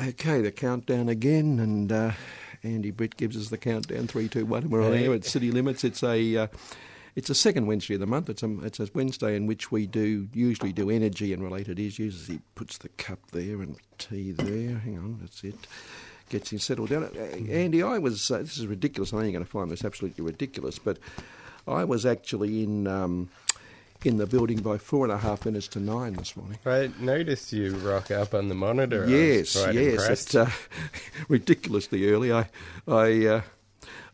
Okay, the countdown again, and uh, Andy Britt gives us the countdown three, two, one, and we're on air at City Limits. It's a uh, it's a second Wednesday of the month. It's a it's a Wednesday in which we do usually do energy and related issues. He puts the cup there and tea there. Hang on, that's it. Gets him settled down. Uh, Andy, I was uh, this is ridiculous. I know you're going to find this absolutely ridiculous, but I was actually in. Um, in the building by four and a half minutes to nine this morning. I noticed you rock up on the monitor. Yes, yes, impressed. it's uh, ridiculously early. I, I, uh,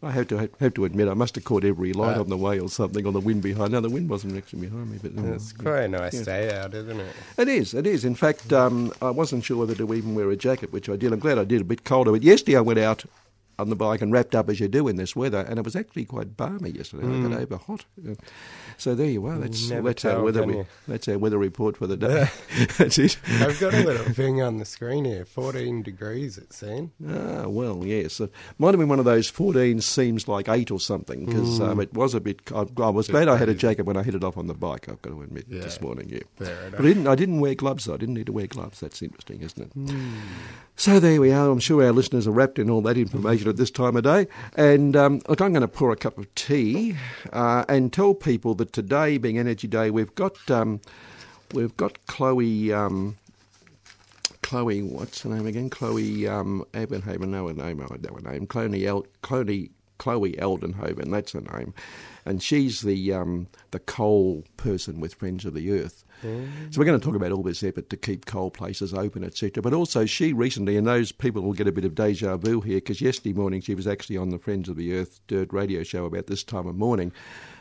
I have to have to admit, I must have caught every light Ah. on the way or something on the wind behind. No, the wind wasn't actually behind me, but uh, It's quite a nice yeah. day out, isn't it? It is, it is. In fact, um, I wasn't sure whether to even wear a jacket, which I did. I'm glad I did. A bit colder, but yesterday I went out on the bike and wrapped up as you do in this weather, and it was actually quite balmy yesterday. Got over hot. So there you are. That's Hmm. that's our weather. you? that's our weather report for the day. that's it. I've got a little thing on the screen here. 14 degrees, it's saying. Ah, well, yes. It might have been one of those 14 seems like 8 or something, because um, it was a bit... I, I was glad I had a jacket when I hit it off on the bike, I've got to admit, this morning, yeah. Fair enough. But I didn't, I didn't wear gloves, though. I didn't need to wear gloves. That's interesting, isn't it? So there we are. I'm sure our listeners are wrapped in all that information at this time of day. And um, look, I'm going to pour a cup of tea uh, and tell people that today, being Energy Day, we've got um, we've got Chloe. Um, Chloe, what's her name again? Chloe um, Abenhaven, no her name, I know her name. Chloe, El- Chloe, Chloe Aldenhoven, that's her name. And she's the um, the coal person with Friends of the Earth. So we're going to talk about all this effort to keep coal places open, etc. But also, she recently, and those people will get a bit of deja vu here, because yesterday morning she was actually on the Friends of the Earth Dirt radio show about this time of morning,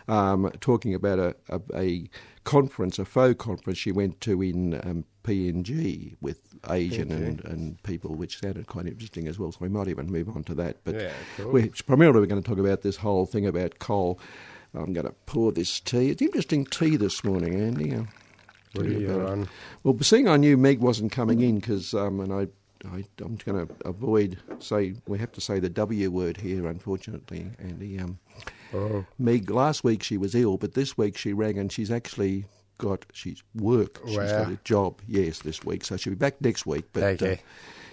um, talking about a, a, a conference, a faux conference she went to in um, PNG with Asian and, and people, which sounded quite interesting as well. So we might even move on to that. But Yeah, cool. we, primarily, we're going to talk about this whole thing about coal. I'm going to pour this tea. It's interesting tea this morning, Andy. What you you about it. on? Well, seeing I knew Meg wasn't coming in because, um, and I, I, I'm going to avoid say we have to say the W word here, unfortunately, Andy. Um, Oh, Meg last week she was ill, but this week she rang and she's actually got she's work. She's got a job. Yes, this week, so she'll be back next week. But uh,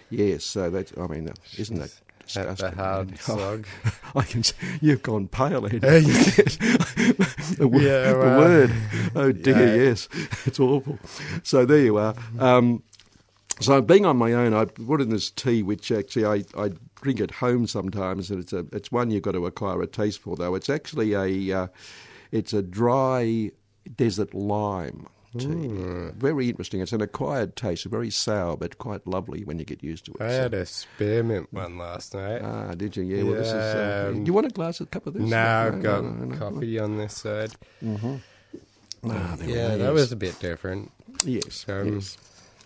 yes, so that's I mean, isn't that That's a hard slog. I can. You've gone pale. Hey. the, wo- Yeah, the word. Oh dear, yeah. yes, it's awful. So there you are. Um, so being on my own, I put in this tea, which actually I, I drink at home sometimes, and it's a it's one you've got to acquire a taste for. Though it's actually a uh, it's a dry desert lime tea. Very interesting. It's an acquired taste, very sour, but quite lovely when you get used to it. I So- had a spearmint one last night. Ah, did you? Yeah. Well, this is. Uh, um, do you want a glass, of a cup of this? no, I've got no, no. coffee on this side. Ah, Yeah, that was a bit different. Yes. Um, yes.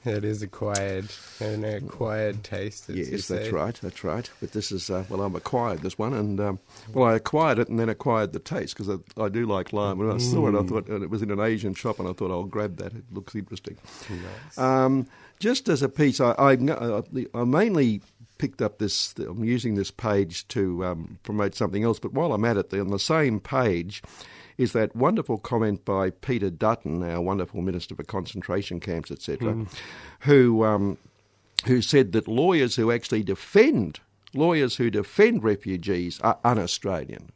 It is acquired, an acquired taste. Yes, that's right. That's right. But this is uh, well, I've acquired this one, and um, well, I acquired it and then acquired the taste because I, I do like lime. And I saw it, I thought, and it was in an Asian shop, and I thought I'll grab that. It looks interesting. Nice. Um, just as a piece, I, I, I mainly picked up this. I'm using this page to um, promote something else. But while I'm at it, on the same page is that wonderful comment by Peter Dutton, our wonderful Minister for Concentration Camps, etc., who um, who said that lawyers who actually defend lawyers who defend refugees are un-Australian.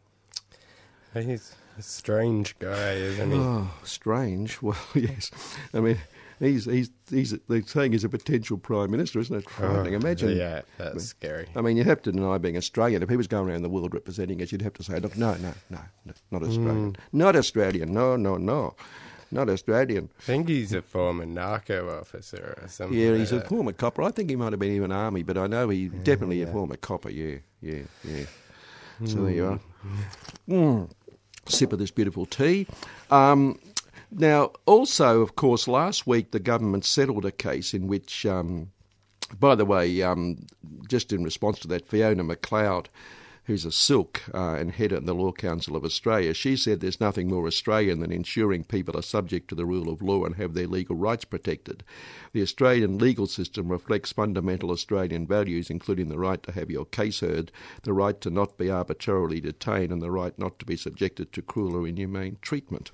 He's a strange guy, isn't he? Oh, strange. Well, yes. I mean, he's he's he's they're saying he's a potential prime minister, isn't it? Frightening. Oh, Imagine. Yeah, that's scary. I mean, you'd have to deny being Australian. If he was going around the world representing us, you'd have to say, look, no, no, no, no not Australian. Not Australian. No, no, no. Not Australian. I think he's a former narco officer or something. Yeah, like he's a that. former copper. I think he might have been even army, but I know he's definitely a former copper. Yeah, yeah, yeah. So there you are. Mm. sip of this beautiful tea. Um, now, also, of course, last week the government settled a case in which, um, by the way, um, just in response to that, Fiona McLeod who's a silk uh, and head of the Law Council of Australia, she said there's nothing more Australian than ensuring people are subject to the rule of law and have their legal rights protected. The Australian legal system reflects fundamental Australian values, including the right to have your case heard, the right to not be arbitrarily detained, and the right not to be subjected to cruel or inhumane treatment.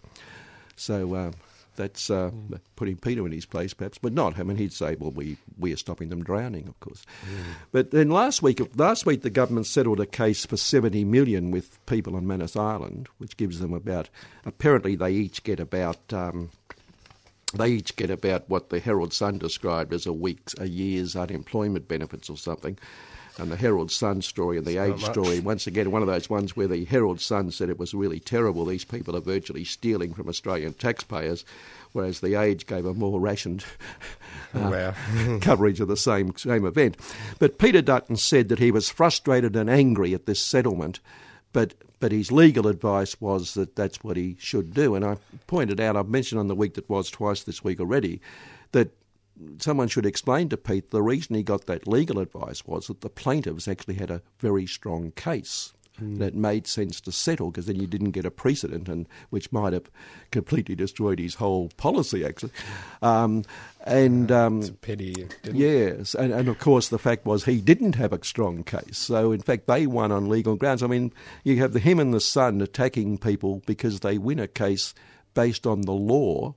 So, uh, that's uh, mm. putting Peter in his place, perhaps, but not. I mean, he'd say, "Well, we we are stopping them drowning, of course." Mm. But then last week, last week the government settled a case for seventy million with people on Manus Island, which gives them about. Apparently, they each get about. Um, they each get about what the Herald Sun described as a week's, a year's unemployment benefits or something and the Herald Sun story and the it's Age story. Once again, one of those ones where the Herald Sun said it was really terrible. These people are virtually stealing from Australian taxpayers, whereas the Age gave a more rationed uh, coverage of the same same event. But Peter Dutton said that he was frustrated and angry at this settlement, but but his legal advice was that that's what he should do. And I pointed out, I've mentioned on the week that was twice this week already, that someone should explain to Pete the reason he got that legal advice was that the plaintiffs actually had a very strong case. Mm. That made sense to settle because then you didn't get a precedent, and which might have completely destroyed his whole policy. Actually, um, and um, it's a pity. yes, and, and of course the fact was he didn't have a strong case. So in fact they won on legal grounds. I mean, you have the him and the Sun attacking people because they win a case based on the law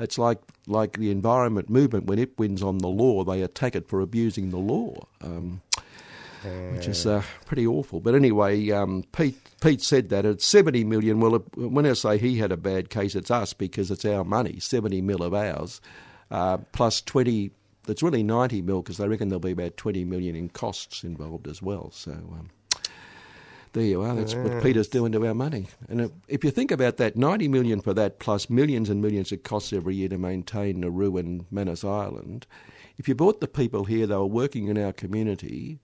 it's like like the environment movement when it wins on the law, they attack it for abusing the law, um, which is uh, pretty awful. But anyway, um, Pete Pete said that at seventy million. Well, when I say he had a bad case, it's us because it's our money, seventy mil of ours, uh, plus twenty. It's really ninety mil because they reckon there'll be about twenty million in costs involved as well. So. Um, there you are. That's what Peter's doing to our money. And if you think about that, 90 million for that, plus millions and millions it costs every year to maintain Nauru and Manus Island. If you brought the people here, they were working in our community,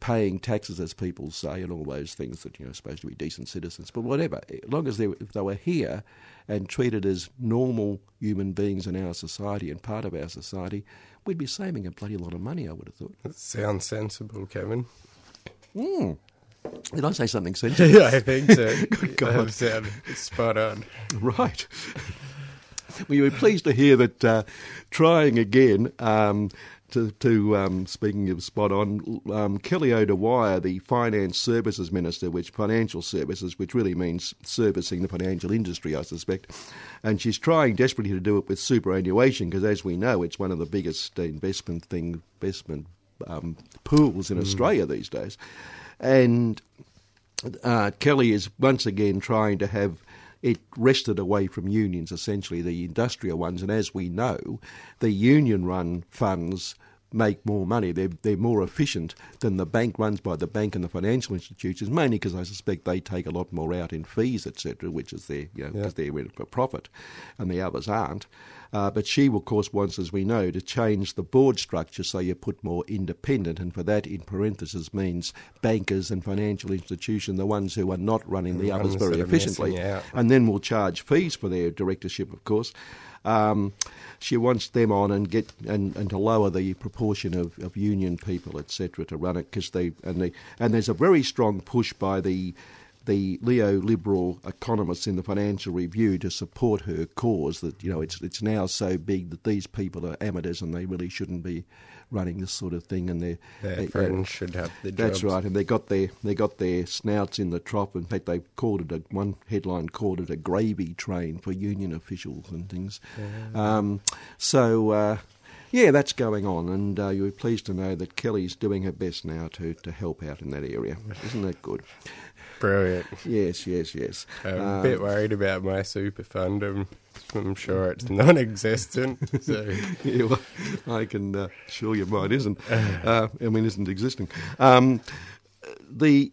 paying taxes, as people say, and all those things that you know are supposed to be decent citizens. But whatever, as long as they, if they were here and treated as normal human beings in our society and part of our society, we'd be saving a bloody lot of money. I would have thought. That sounds sensible, Kevin. Hmm. Did I say something sensible? yeah, I think so. Good God. That spot on. Right. Well, you were pleased to hear that uh, trying again, um, to, to um, speaking of spot on, um, Kelly O'Dwyer, the Finance Services Minister, which financial services, which really means servicing the financial industry, I suspect, and she's trying desperately to do it with superannuation because, as we know, it's one of the biggest investment thing investment um, pools in mm. Australia these days. And uh, Kelly is once again trying to have it wrested away from unions, essentially the industrial ones. And as we know, the union run funds make more money. They're, they're more efficient than the bank runs by the bank and the financial institutions, mainly because I suspect they take a lot more out in fees, etc., which is their, you know, because yeah. they're in for profit, and the others aren't. Uh, but she, of course, wants, as we know, to change the board structure so you put more independent, and for that, in parentheses, means bankers and financial institutions, the ones who are not running the, the others very efficiently. And then we'll charge fees for their directorship, of course. Um, she wants them on and get and, and to lower the proportion of, of union people, etc., to run it because they and they and there's a very strong push by the the neo-liberal economists in the Financial Review to support her cause. That you know, it's it's now so big that these people are amateurs and they really shouldn't be running this sort of thing. And their they, friends should have the That's jobs. right, and they got their they got their snouts in the trough. In fact, they called it a one headline called it a gravy train for union officials and things. Yeah. Um, so. Uh, yeah, that's going on, and uh, you're pleased to know that Kelly's doing her best now to, to help out in that area. Isn't that good? Brilliant. Yes, yes, yes. I'm um, a bit worried about my super fund. I'm, I'm sure it's non-existent. So yeah, well, I can uh, assure you mine isn't. Uh, I mean, isn't existing. Um, the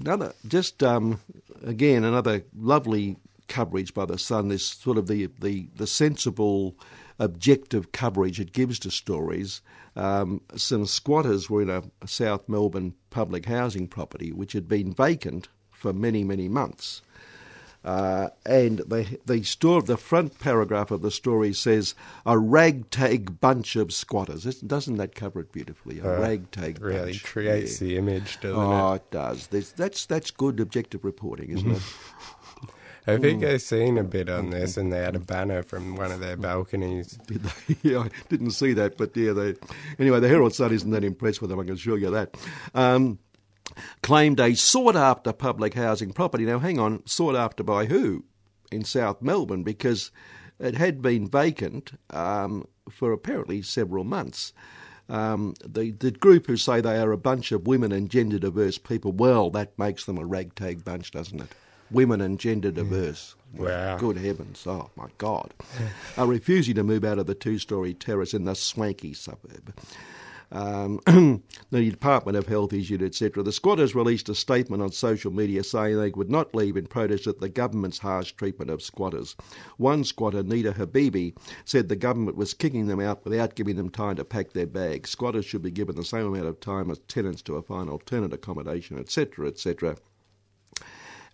another just um, again another lovely coverage by the Sun. This sort of the the, the sensible objective coverage it gives to stories. Um, some squatters were in a, South Melbourne public housing property which had been vacant for many, many months. Uh, and the the story, the front paragraph of the story says a ragtag bunch of squatters. Doesn't that cover it beautifully? A Uh, ragtag Really bunch. creates Yeah. the image, doesn't Oh, it? it does. There's, that's that's good objective reporting, isn't it? I think I've seen a bit on this, and they had a banner from one of their balconies. Did they? yeah, I didn't see that, but yeah, they. Anyway, the Herald Sun isn't that impressed with them. I can assure you that. Um, claimed a sought after public housing property. Now, hang on, sought after by who? In South Melbourne, because it had been vacant um, for apparently several months. Um, the, the group who say they are a bunch of women and gender diverse people, well, that makes them a ragtag bunch, doesn't it? Women and gender diverse. Wow. Good heavens. Oh, my God. are refusing to move out of the two story terrace in the swanky suburb. Um, the Department of Health issued, etc. The squatters released a statement on social media saying they would not leave in protest at the government's harsh treatment of squatters. One squatter, Nita Habibi, said the government was kicking them out without giving them time to pack their bags. Squatters should be given the same amount of time as tenants to find alternate accommodation, etc., etc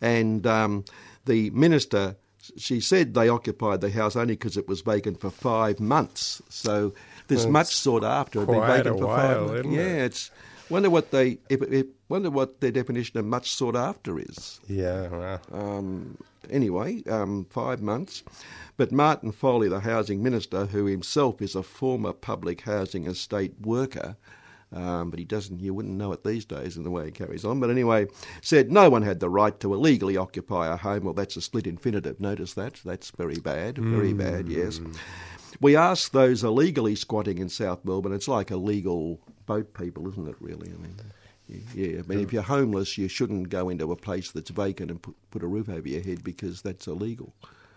and um, the minister she said they occupied the house only because it was vacant for five months. So this Well, much sought after been quite vacant a for while, five yeah, it? it's wonder what they if, if, wonder what their definition of much sought after is. Yeah, well, Um, anyway, um, five months. But Martin Foley, the housing minister, who himself is a former public housing estate worker, um, but he doesn't, you wouldn't know it these days in the way he carries on. But anyway, said no one had the right to illegally occupy a home. Well, that's a split infinitive. Notice that? That's very bad. Very bad, yes. We ask those illegally squatting in South Melbourne, it's like illegal boat people, isn't it, really? I mean, yeah, I mean, if you're homeless, you shouldn't go into a place that's vacant and put, put a roof over your head because that's illegal.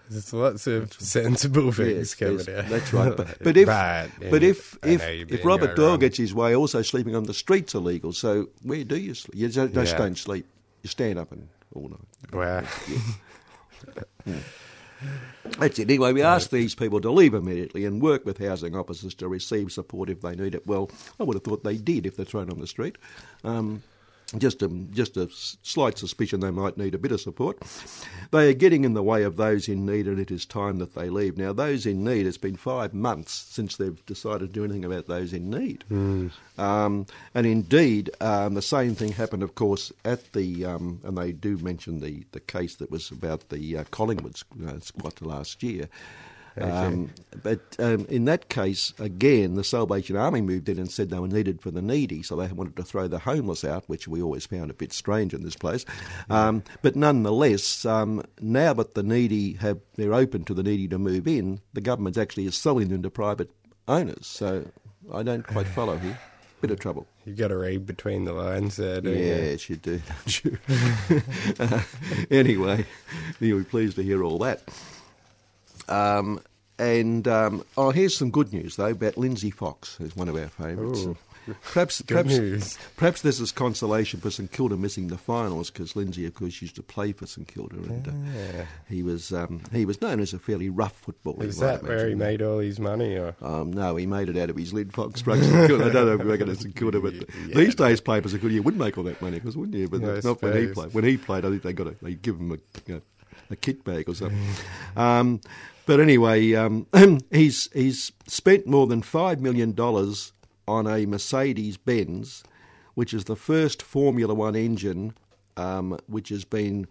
there's lots of sensible things Yes, coming yes, out. That's right. But, but if but yeah. if if, if Robert Doyle gets his way, also sleeping on the streets illegal. So where do you sleep? You just, just Yeah. don't sleep. You stand up and all night. Wow. That's it. Anyway, we asked these people to leave immediately and work with housing officers to receive support if they need it. Well, I would have thought they did if they're thrown on the street. Um, just a, just a slight suspicion they might need a bit of support. They are getting in the way of those in need, and it is time that they leave. Now, those in need, it's been five months since they've decided to do anything about those in need. Um, and indeed, um, the same thing happened, of course, at the, um, and they do mention the, the case that was about the uh, Collingwood uh, squat last year. Um, but um, in that case, again, the Salvation Army moved in and said they were needed for the needy, so they wanted to throw the homeless out, which we always found a bit strange in this place. Um, but nonetheless, um, now that the needy have they're open to the needy to move in, the government actually is selling them to private owners. So I don't quite follow here. Bit of trouble. You got to read between the lines there, you? Yes, you do, don't you? Uh, anyway, you'll be pleased to hear all that. Um, and um, oh, here's some good news though about Lindsay Fox, who's one of our favourites. Perhaps, perhaps, news. perhaps this is consolation for St Kilda missing the finals because Lindsay, of course, used to play for St Kilda, and uh, he was um, he was known as a fairly rough footballer. Is that where he made all his money? Or Um, no, he made it out of his Linfox. I don't know if it's good, but these days playing for St Kilda, you would make all that money, because wouldn't you? But Yeah, I not when he played. When he played, I think they got a, they give him a, you know, a kit bag or something. um, but anyway, um, he's he's spent more than five million dollars on a Mercedes Benz, which is the first Formula One engine um, which has been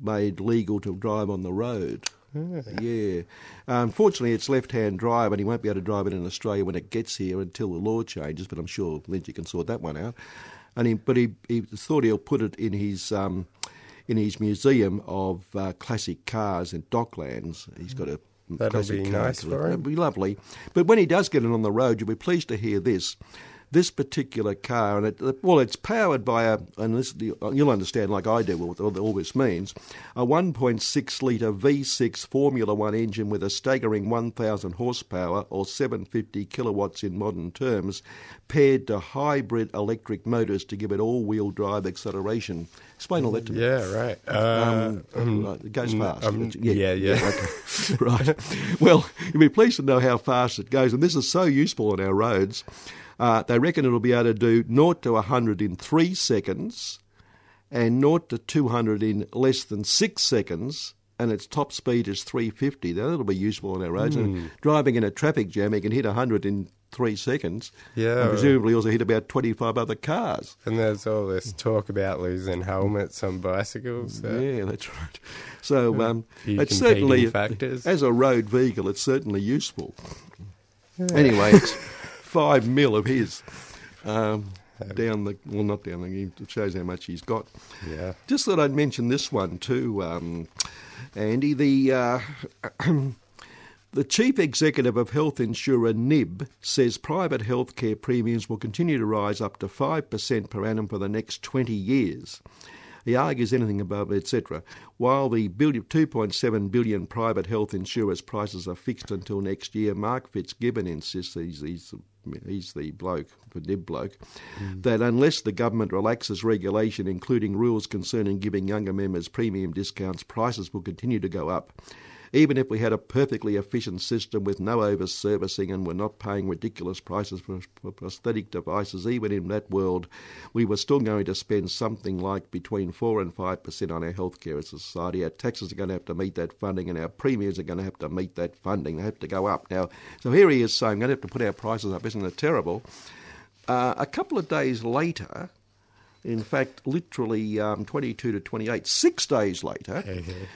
made legal to drive on the road. Yeah. Unfortunately, it's left-hand drive, and he won't be able to drive it in Australia when it gets here until the law changes. But I'm sure Lindsay can sort that one out. And he, but he, he thought he'll put it in his um, in his museum of uh, classic cars in Docklands. He's got a That'll be nice for him. That'd be lovely. But when he does get it on the road, you'll be pleased to hear this. This particular car, and it, well, it's powered by a, and this, you'll understand like I do what all this means, a 1.6 litre V6 Formula One engine with a staggering 1,000 horsepower or 750 kilowatts in modern terms, paired to hybrid electric motors to give it all-wheel drive acceleration. Explain all that to me. yeah, right. Uh, Um, right, it goes mm, fast. um, It's- yeah, yeah. okay. right. Well, you'll be pleased to know how fast it goes, and this is so useful on our roads. Uh, they reckon it'll be able to do 0 to 100 in three seconds, and 0 to 200 in less than six seconds, and its top speed is 350. Now, that'll be useful on our roads. And driving in a traffic jam, you can hit 100 in three seconds. Yeah. And presumably also hit about 25 other cars. And there's all this talk about losing helmets on bicycles. So. Yeah, that's right. So um, it's certainly, factors. as a road vehicle, it's certainly useful. Anyway, it's five mil of his. Um, down the, well, not down the, it shows how much he's got. Yeah. Just thought I'd mention this one too, um, Andy. The uh, the chief executive of health insurer NIB says private healthcare premiums will continue to rise up to five percent per annum for the next twenty years. He argues anything above, etc. While the billion, 2.7 billion private health insurers prices are fixed until next year, Mark Fitzgibbon insists he's, he's, he's the bloke, the nib bloke, hmm. that unless the government relaxes regulation, including rules concerning giving younger members premium discounts, prices will continue to go up. Even if we had a perfectly efficient system with no overservicing and were not paying ridiculous prices for, for prosthetic devices, even in that world, we were still going to spend something like between 4 and 5% on our healthcare as a society. Our taxes are going to have to meet that funding and our premiums are going to have to meet that funding. They have to go up. Now, so here he is saying, we're going to have to put our prices up. Isn't it terrible? Uh, a couple of days later, in fact, literally um, 22 to 28, six days later,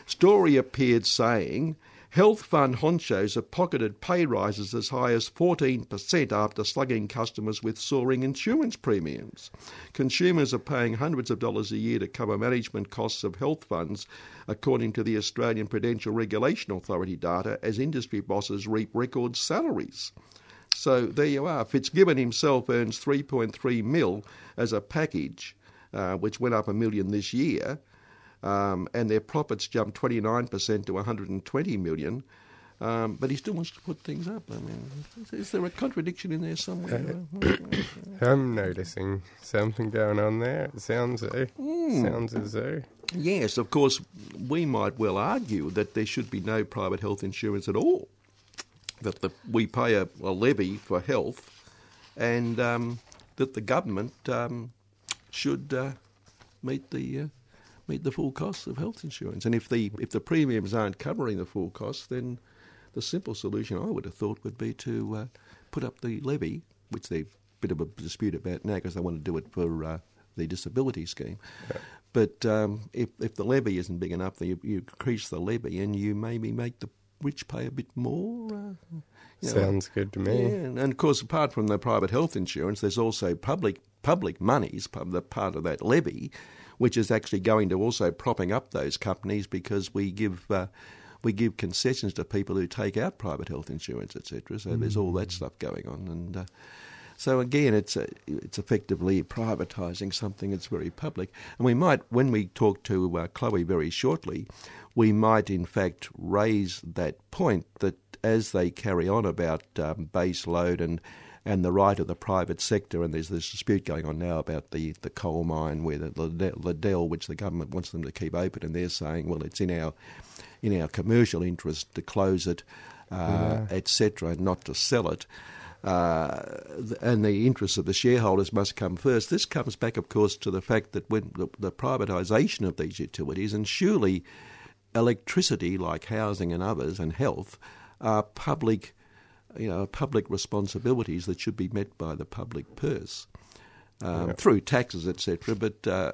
story appeared saying health fund honchos have pocketed pay rises as high as 14% after slugging customers with soaring insurance premiums. Consumers are paying hundreds of dollars a year to cover management costs of health funds, according to the Australian Prudential Regulation Authority data, as industry bosses reap record salaries. So there you are. Fitzgibbon himself earns 3.3 mil as a package, uh, which went up a million this year, um, and their profits jumped 29% to 120 million. Um, but he still wants to put things up. I mean, is, there a contradiction in there somewhere? I'm noticing something going on there. It sounds. Hmm. Sounds as though. yes, of course, we might well argue that there should be no private health insurance at all. That the, we pay a, a levy for health, and um, that the government um, should uh, meet the uh, meet the full costs of health insurance. And if the if the premiums aren't covering the full costs, then the simple solution I would have thought would be to uh, put up the levy, which they've a bit of a dispute about now because they want to do it for uh, the disability scheme. But um, if if the levy isn't big enough, then you, you increase the levy and you maybe make the rich pay a bit more. Uh, you know, Sounds good to me. yeah, and of course, apart from the private health insurance, there's also public public monies, the part of that levy, which is actually going to also propping up those companies because we give. Uh, we give concessions to people who take out private health insurance, etc. So there's all that stuff going on, and uh, so again, it's a, it's effectively privatising something that's very public. And we might, when we talk to uh, Chloe very shortly, we might in fact raise that point that as they carry on about um, base load and and the right of the private sector, and there's this dispute going on now about the, the coal mine where the Liddell, which the government wants them to keep open, and they're saying, well, it's in our in our commercial interest to close it, uh, etc., not to sell it. Uh, and the interests of the shareholders must come first. This comes back, of course, to the fact that when the, the privatisation of these utilities, and surely electricity, like housing and others, and health, are public, you know, public responsibilities that should be met by the public purse. Um, Through taxes, etc., but uh,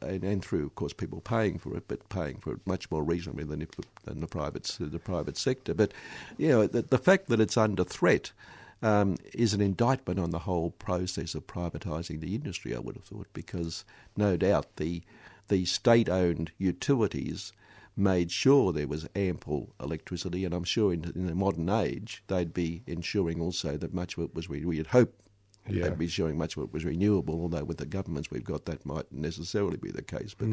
and, and through, of course, people paying for it, but paying for it much more reasonably than if than the private the private sector. But you know, the, the fact that it's under threat um, is an indictment on the whole process of privatising the industry. I would have thought, because no doubt the the state-owned utilities made sure there was ample electricity, and I'm sure in, in the modern age they'd be ensuring also that much of it was we we'd hope Yeah. they'd be showing much of it was renewable. Although with the governments we've got, that might necessarily be the case, but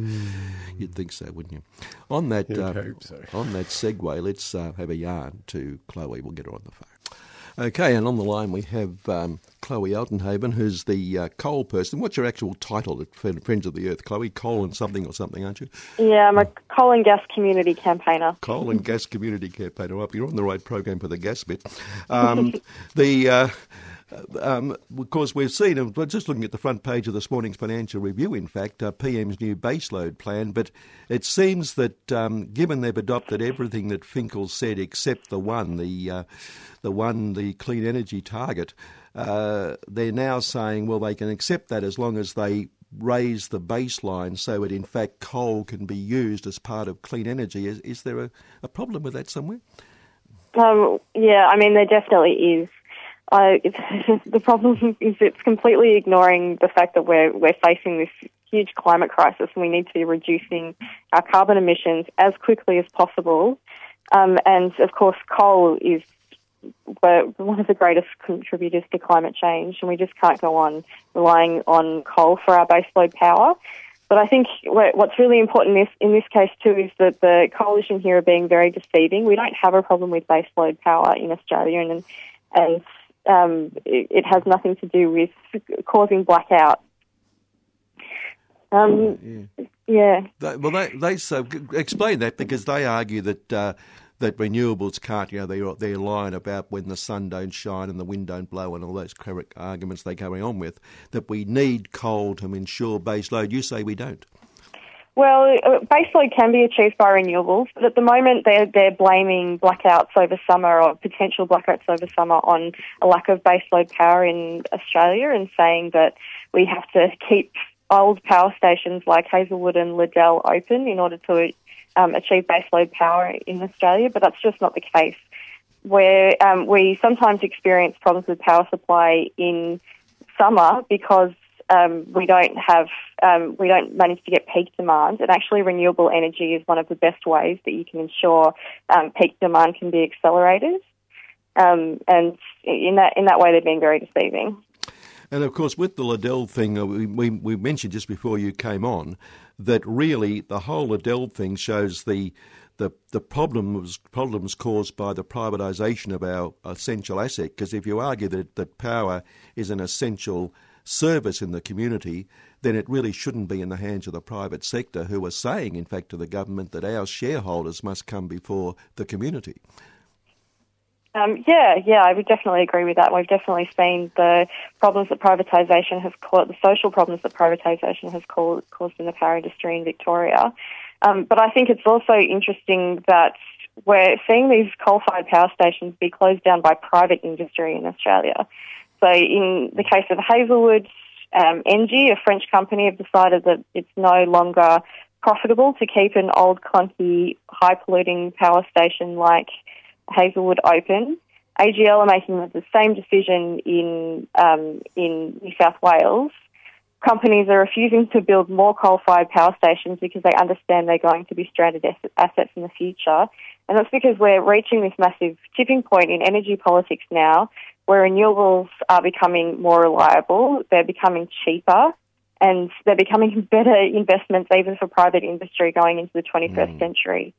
you'd think so, wouldn't you? On that, uh, so. on that segue, let's uh, have a yarn to Chloe. We'll get her on the phone. Okay, and on the line we have um, Chloe Aldenhoven, who's the uh, coal person. What's your actual title at Friend- Friends of the Earth? Chloe, coal and something or something, aren't you? Yeah, I'm a coal and gas community campaigner. Coal and gas community campaigner. Up, you're on the right program for the gas bit. Um, the uh, um, of course, we've seen, and we're just looking at the front page of this morning's Financial Review, in fact, uh, PM's new baseload plan, but it seems that um, given they've adopted everything that Finkel said except the one, the, uh, the one, the clean energy target, uh, they're now saying, well, they can accept that as long as they raise the baseline so that in fact coal can be used as part of clean energy. Is, is there a, a problem with that somewhere? Um, yeah, I mean, there definitely is. The problem is it's completely ignoring the fact that we're we're facing this huge climate crisis and we need to be reducing our carbon emissions as quickly as possible. Um, and of course, coal is one of the greatest contributors to climate change, and we just can't go on relying on coal for our baseload power. But I think what's really important in this, in this case too is that the coalition here are being very deceiving. We don't have a problem with baseload power in Australia, and and um, it, it, has nothing to do with causing blackout. Um, yeah. yeah. They, well, they, they so explain that because they argue that uh, that renewables can't, you know, they're, they're lying about when the sun don't shine and the wind don't blow and all those arguments they're going on with, that we need coal to ensure base load. You say we don't. Well, uh, baseload can be achieved by renewables, but at the moment they're, they're blaming blackouts over summer or potential blackouts over summer on a lack of baseload power in Australia and saying that we have to keep old power stations like Hazelwood and Liddell open in order to um, achieve baseload power in Australia, but that's just not the case. Where um, we sometimes experience problems with power supply in summer because um, we don't have um, we don't manage to get peak demand, and actually renewable energy is one of the best ways that you can ensure um, peak demand can be accelerated. Um, and in that in that way, they're being very deceiving. And of course, with the Liddell thing, uh, we, we, we mentioned just before you came on that really the whole Liddell thing shows the the, the problems problems caused by the privatisation of our essential asset. Because if you argue that, that power is an essential service in the community, then it really shouldn't be in the hands of the private sector, who are saying, in fact, to the government that our shareholders must come before the community. Um, yeah, yeah, I would definitely agree with that. We've definitely seen the problems that privatisation has caused, the social problems that privatisation has caused, in the power industry in Victoria. Um, but I think it's also interesting that we're seeing these coal-fired power stations be closed down by private industry in Australia. So in the case of Hazelwood, um, a French company, have decided that it's no longer profitable to keep an old, clunky, high-polluting power station like Hazelwood open. AGL are making the same decision in um, in New South Wales. Companies are refusing to build more coal-fired power stations because they understand they're going to be stranded assets in the future, and that's because we're reaching this massive tipping point in energy politics now, where renewables are becoming more reliable, they're becoming cheaper, and they're becoming better investments even for private industry going into the 21st mm. century.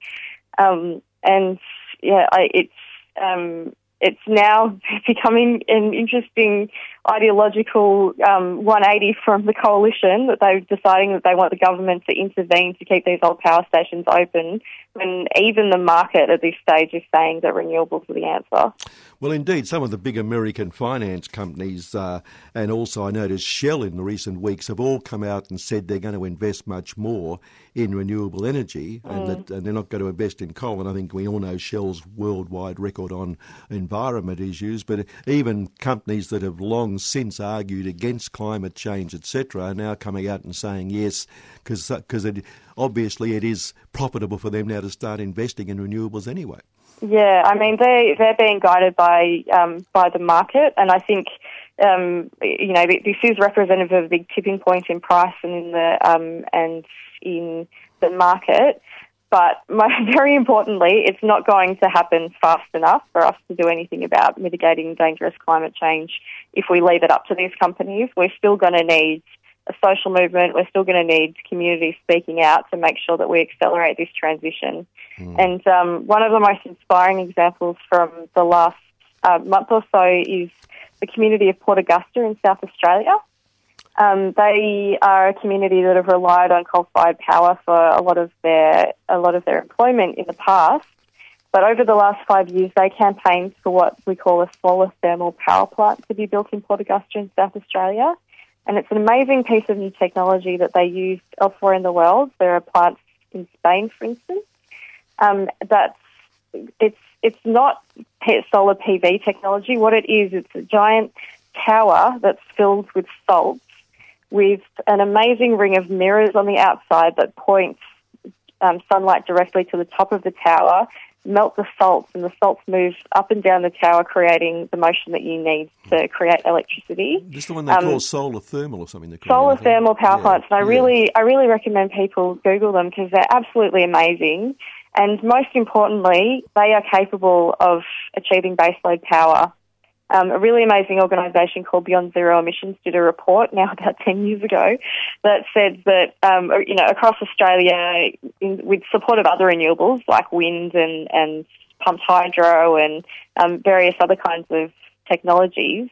Um, and yeah, I, it's um, it's now becoming an interesting ideological um, 180 from the coalition that they're deciding that they want the government to intervene to keep these old power stations open when even the market at this stage is saying that renewables are the answer. Well, indeed, some of the big American finance companies, uh, and also I noticed Shell in the recent weeks, have all come out and said they're going to invest much more in renewable energy, mm. and that and they're not going to invest in coal. And I think we all know Shell's worldwide record on environment issues, but even companies that have long since argued against climate change, etc., are now coming out and saying yes, because obviously it is profitable for them now to start investing in renewables anyway. Yeah, I mean they they're being guided by um, by the market, and I think um, you know this is representative of a big tipping point in price and in the um, and in the market. But very importantly, it's not going to happen fast enough for us to do anything about mitigating dangerous climate change if we leave it up to these companies. We're still going to need a social movement. We're still going to need communities speaking out to make sure that we accelerate this transition. Mm. And um, one of the most inspiring examples from the last uh, month or so is the community of Port Augusta in South Australia. Um, they are a community that have relied on coal-fired power for a lot of their a lot of their employment in the past, But over the last five years, they campaigned for what we call a solar thermal power plant to be built in Port Augusta in South Australia. And it's an amazing piece of new technology that they use elsewhere in the world. There are plants in Spain, for instance. Um, that's it's it's not solar PV technology. What it is, it's a giant tower that's filled with salts with an amazing ring of mirrors on the outside that points um, sunlight directly to the top of the tower, melt the salts, and the salts move up and down the tower, creating the motion that you need to create electricity. Just the one they Um, call solar thermal or something. they call it, solar I thermal power Yeah, plants, and I yeah. really, I really recommend people Google them because they're absolutely amazing. And most importantly, they are capable of achieving baseload power. Um, a really amazing organisation called Beyond Zero Emissions did a report now about 10 years ago that said that, um, you know, across Australia, in, with support of other renewables like wind and, and pumped hydro and um, various other kinds of technologies,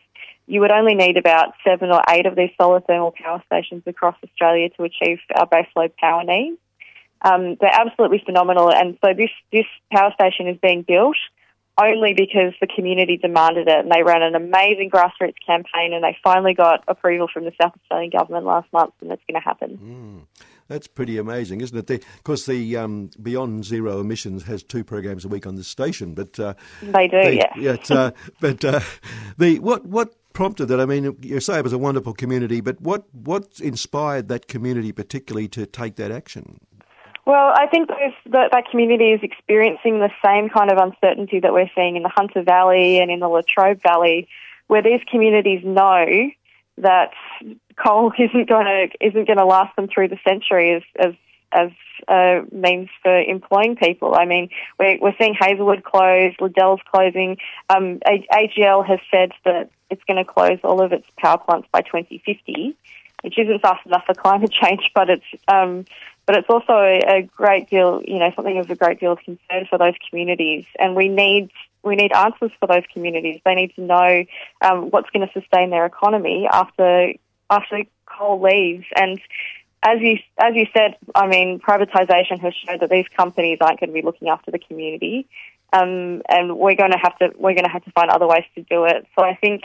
you would only need about seven or eight of these solar thermal power stations across Australia to achieve our baseload power needs. Um, they're absolutely phenomenal, and so this this power station is being built only because the community demanded it, and they ran an amazing grassroots campaign, and they finally got approval from the South Australian government last month, and it's going to happen. That's pretty amazing, isn't it? The, of course, the um, Beyond Zero Emissions has two programs a week on this station, but uh, They do, they- yeah. it's, uh, but uh, the what what prompted that? I mean, you say it was a wonderful community, but what what inspired that community particularly to take that action? Well, I think that that community is experiencing the same kind of uncertainty that we're seeing in the Hunter Valley and in the Latrobe Valley, where these communities know that coal isn't going to isn't going to last them through the century as as as a means for employing people. I mean, we're, we're seeing Hazelwood close, Liddell's closing. Um, AGL has said that it's going to close all of its power plants by 2050, which isn't fast enough for climate change, but it's um, but it's also a, great deal, you know, something of a great deal of concern for those communities, and we need we need answers for those communities. They need to know um, what's going to sustain their economy after after coal leaves. And as you as you said, I mean, privatisation has showed that these companies aren't going to be looking after the community, um, and we're going to have to we're going to have to find other ways to do it. So I think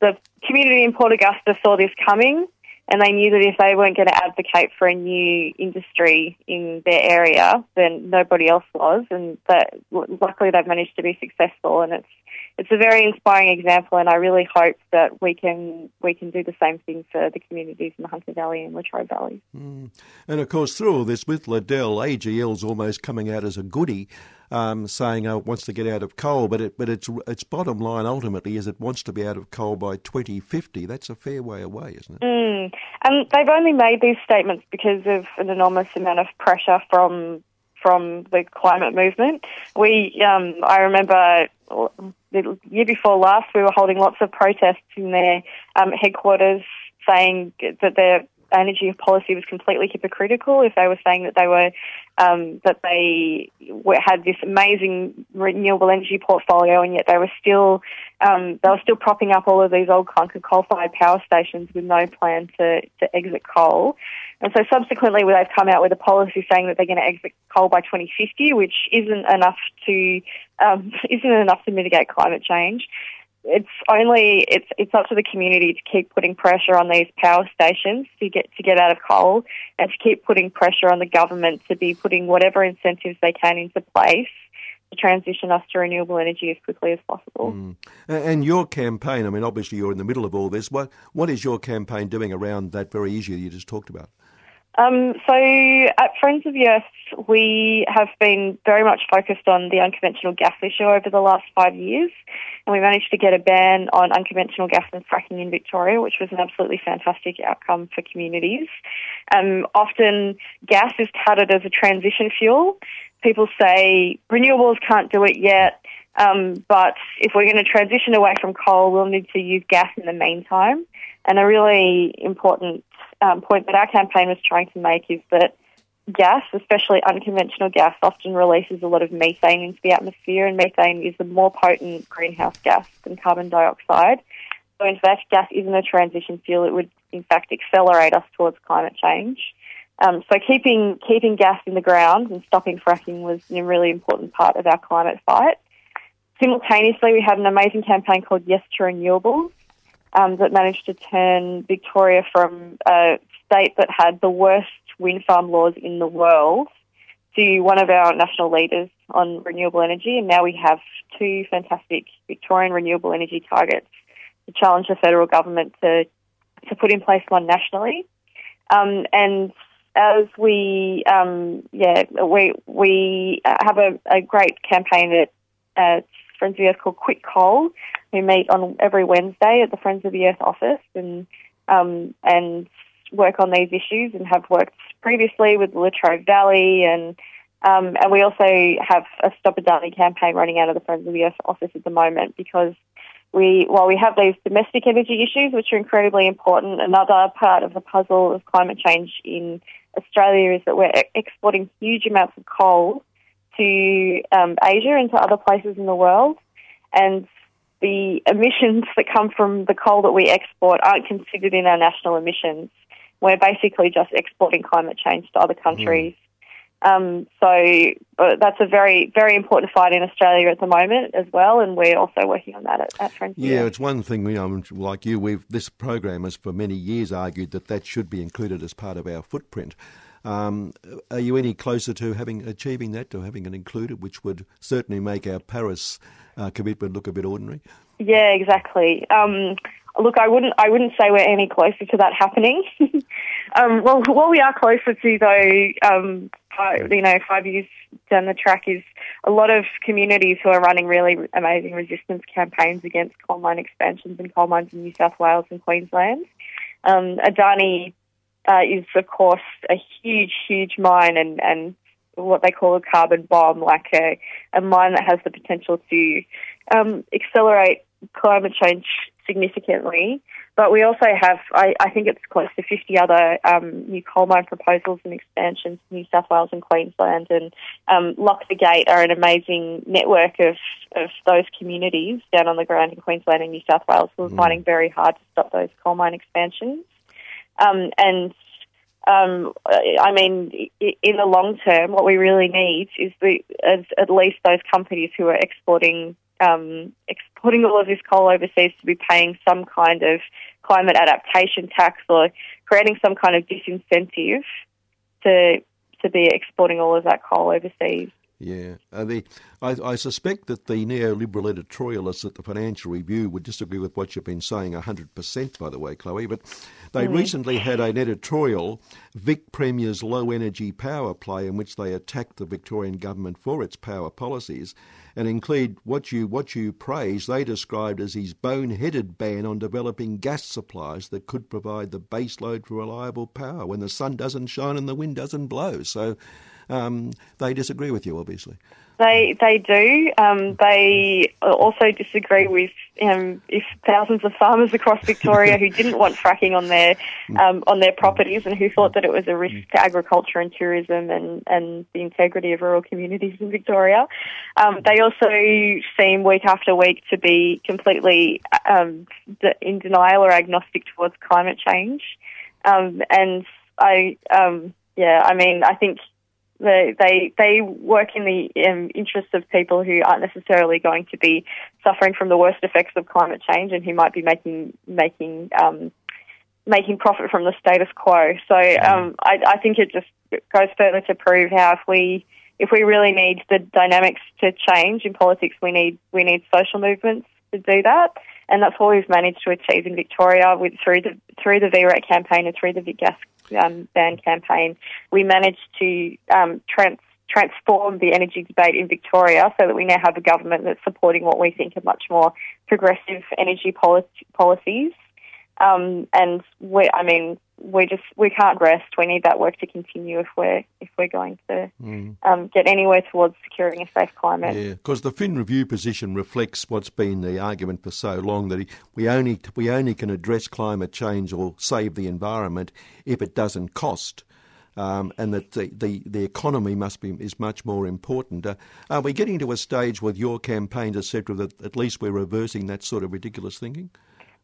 the community in Port Augusta saw this coming and they knew that if they weren't going to advocate for a new industry in their area, then nobody else was. And that luckily they've managed to be successful, and it's it's a very inspiring example. And I really hope that we can we can do the same thing for the communities in the Hunter Valley and Latrobe Valley. And of course, through all this with Liddell, AGL's almost coming out as a goody, um, saying uh, it wants to get out of coal, but it, but its its bottom line ultimately is it wants to be out of coal by 2050. That's a fair way away, isn't it? Mm. And they've only made these statements because of an enormous amount of pressure from from the climate movement. We, um, I remember the year before last, we were holding lots of protests in their um, headquarters, saying that their energy policy was completely hypocritical. If they were saying that they were um, that they were, had this amazing renewable energy portfolio, and yet they were still um, they were still propping up all of these old clunker coal-fired power stations with no plan to, to exit coal. And so subsequently, they've come out with a policy saying that they're going to exit coal by 2050, which isn't enough to um, isn't enough to mitigate climate change. It's only it's it's up to the community to keep putting pressure on these power stations to get to get out of coal, and to keep putting pressure on the government to be putting whatever incentives they can into place to transition us to renewable energy as quickly as possible. Mm. A- And your campaign, I mean, obviously you're in the middle of all this. What what is your campaign doing around that very issue you just talked about? Um, so at Friends of the Earth, we have been very much focused on the unconventional gas issue over the last five years, and we managed to get a ban on unconventional gas and fracking in Victoria, which was an absolutely fantastic outcome for communities. Um, often, gas is touted as a transition fuel. People say renewables can't do it yet. Um, but if we're going to transition away from coal, we'll need to use gas in the meantime. And a really important um, point that our campaign was trying to make is that gas, especially unconventional gas, often releases a lot of methane into the atmosphere, and methane is a more potent greenhouse gas than carbon dioxide. So, in fact, gas isn't a transition fuel. It would, in fact, accelerate us towards climate change. Um, so keeping keeping gas in the ground and stopping fracking was a really important part of our climate fight. Simultaneously, we had an amazing campaign called Yes to Renewables um, that managed to turn Victoria from a state that had the worst wind farm laws in the world to one of our national leaders on renewable energy. And now we have two fantastic Victorian renewable energy targets to challenge the federal government to to put in place one nationally. Um, and as we, um, yeah, we we have a, a great campaign that at Friends of the Earth called Quit Coal. We meet on every Wednesday at the Friends of the Earth office and um, and work on these issues and have worked previously with the Latrobe Valley and um, and we also have a Stop a Adani campaign running out of the Friends of the Earth office at the moment because we, while we have these domestic energy issues, which are incredibly important, another part of the puzzle of climate change in Australia is that we're exporting huge amounts of coal to um, Asia and to other places in the world, and the emissions that come from the coal that we export aren't considered in our national emissions. We're basically just exporting climate change to other countries. Mm. Um, so uh, that's a very, very important fight in Australia at the moment as well, and we're also working on that at, at Frontier. Yeah, it's one thing. We, um, like you, we've this program has for many years argued that that should be included as part of our footprint. Um, are you any closer to having achieving that, or having it included, which would certainly make our Paris uh, commitment look a bit ordinary? Yeah, exactly. Um, look, I wouldn't, I wouldn't say we're any closer to that happening. um, well, what we are closer to, though, um, five, you know, five years down the track is a lot of communities who are running really amazing resistance campaigns against coal mine expansions and coal mines in New South Wales and Queensland. Um, Adani uh, is, of course, a huge, huge mine and, and what they call a carbon bomb, like a, a mine that has the potential to um, accelerate climate change significantly. But we also have, I, I think it's close to 50 other um, new coal mine proposals and expansions in New South Wales and Queensland. And um, Lock the Gate are an amazing network of, of those communities down on the ground in Queensland and New South Wales who are mm. fighting very hard to stop those coal mine expansions. Um, and um, I mean, in the long term, what we really need is, the, is at least those companies who are exporting um, exporting all of this coal overseas to be paying some kind of climate adaptation tax or creating some kind of disincentive to to be exporting all of that coal overseas. Yeah, uh, the, I, I, suspect that the neoliberal editorialists at the Financial Review would disagree with what you've been saying 100%, by the way, Chloe, but they mm recently had an editorial, Vic Premier's Low Energy Power Play, in which they attacked the Victorian government for its power policies and include what you, what you praise, they described as his boneheaded ban on developing gas supplies that could provide the base load for reliable power when the sun doesn't shine and the wind doesn't blow. So um, they disagree with you, obviously. They they do. Um, they also disagree with um, if thousands of farmers across Victoria who didn't want fracking on their um, on their properties and who thought that it was a risk to agriculture and tourism and, and the integrity of rural communities in Victoria. Um, they also seem week after week to be completely um, in denial or agnostic towards climate change. Um, and I yeah, I mean, I think they they they work in the um, interests of people who aren't necessarily going to be suffering from the worst effects of climate change and who might be making making um, making profit from the status quo. So um, I, I think it just goes further to prove how if we if we really need the dynamics to change in politics, we need we need social movements to do that, and that's what we've managed to achieve in Victoria with through the through the VRET campaign and through the Vic Gas um, ban campaign, we managed to um, trans- transform the energy debate in Victoria so that we now have a government that's supporting what we think are much more progressive energy policies. Um, and we, I mean, we just we can't rest. We need that work to continue if we're if we're going to mm. um, get anywhere towards securing a safe climate. Yeah, because the Fin Review position reflects what's been the argument for so long that we only we only can address climate change or save the environment if it doesn't cost. Um, and that the, the, the, economy must be is much more important. Uh, are we getting to a stage with your campaigns, etc., that at least we're reversing that sort of ridiculous thinking?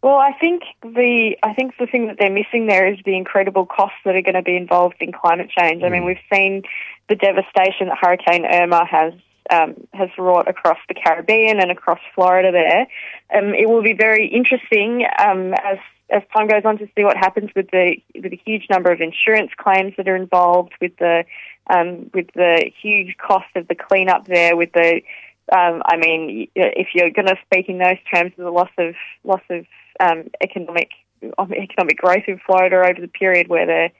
Well, I think the I think the thing that they're missing there is the incredible costs that are going to be involved in climate change. I mean, we've seen the devastation that Hurricane Irma has um, has wrought across the Caribbean and across Florida. There, um, it will be very interesting um, as as time goes on to see what happens with the with the huge number of insurance claims that are involved, with the um, with the huge cost of the cleanup there, with the um, I mean, if you're going to speak in those terms, the loss of loss of um, economic economic growth in Florida over the period where they're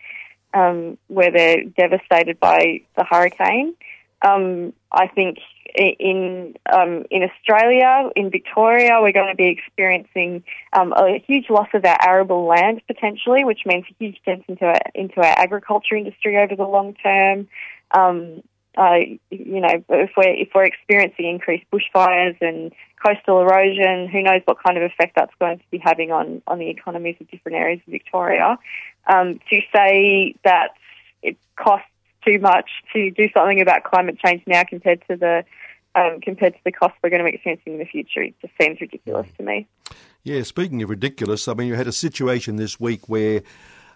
um, where they're devastated by the hurricane. Um, I think in um, in Australia, in Victoria, we're going to be experiencing um, a huge loss of our arable land potentially, which means a huge dent into our, into our agriculture industry over the long term. Uh, you know, if we're if we're experiencing increased bushfires and coastal erosion, who knows what kind of effect that's going to be having on on the economies of different areas of Victoria. Um, to say that it costs too much to do something about climate change now compared to the um, compared to the costs we're going to be experiencing in the future, it just seems ridiculous to me. Yeah, speaking of ridiculous, I mean, you had a situation this week where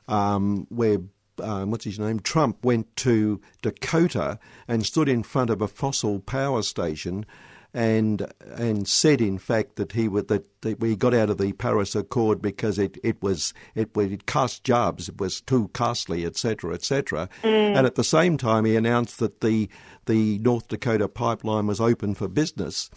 um, where um, what's his name? Trump went to Dakota and stood in front of a fossil power station and and said in fact that he would that, that we got out of the Paris Accord because it, it was it it cost jobs it was too costly etc etc mm. and at the same time he announced that the the North Dakota pipeline was open for business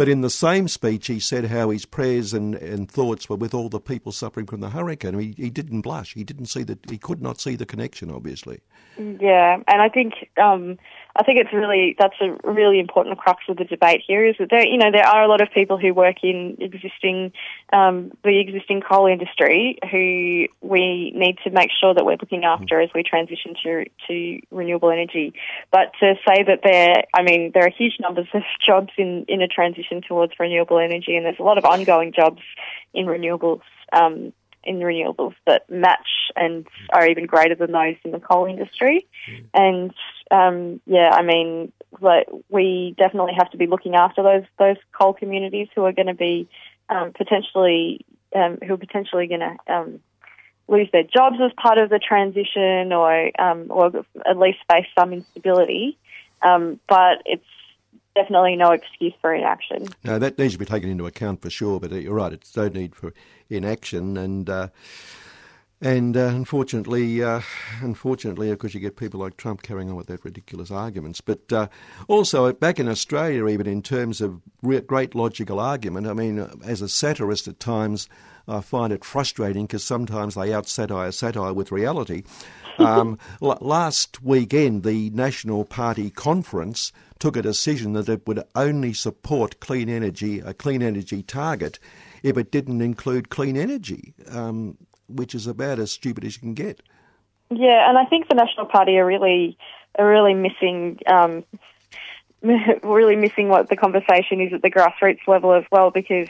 but in the same speech he said how his prayers and, and thoughts were with all the people suffering from the hurricane. He, he didn't blush. He didn't see that he could not see the connection obviously. Yeah and I think um, I think it's really that's a really important crux of the debate here is that there you know there are a lot of people who work in existing um, the existing coal industry who we need to make sure that we're looking after as we transition to to renewable energy. But to say that there, I mean, there are huge numbers of jobs in in a transition towards renewable energy, and there's a lot of ongoing jobs in renewables. Um, in renewables that match and are even greater than those in the coal industry. And um, yeah, I mean, like, we definitely have to be looking after those those coal communities who are going to be um, potentially um, who are potentially going to um, lose their jobs as part of the transition, or um, or at least face some instability. Um, but it's definitely no excuse for inaction. No, that needs to be taken into account for sure. But you're right; it's no need for inaction, and uh, and uh, unfortunately, uh, unfortunately, of course, you get people like Trump carrying on with that ridiculous arguments. But uh, also back in Australia, even in terms of re- great logical argument, I mean, as a satirist at times. I find it frustrating because sometimes they out satire satire with reality. Um, l- last weekend, the National Party conference took a decision that it would only support clean energy, a clean energy target, if it didn't include clean energy, um, which is about as stupid as you can get. Yeah, and I think the National Party are really are really missing. Um, really missing what the conversation is at the grassroots level as well, because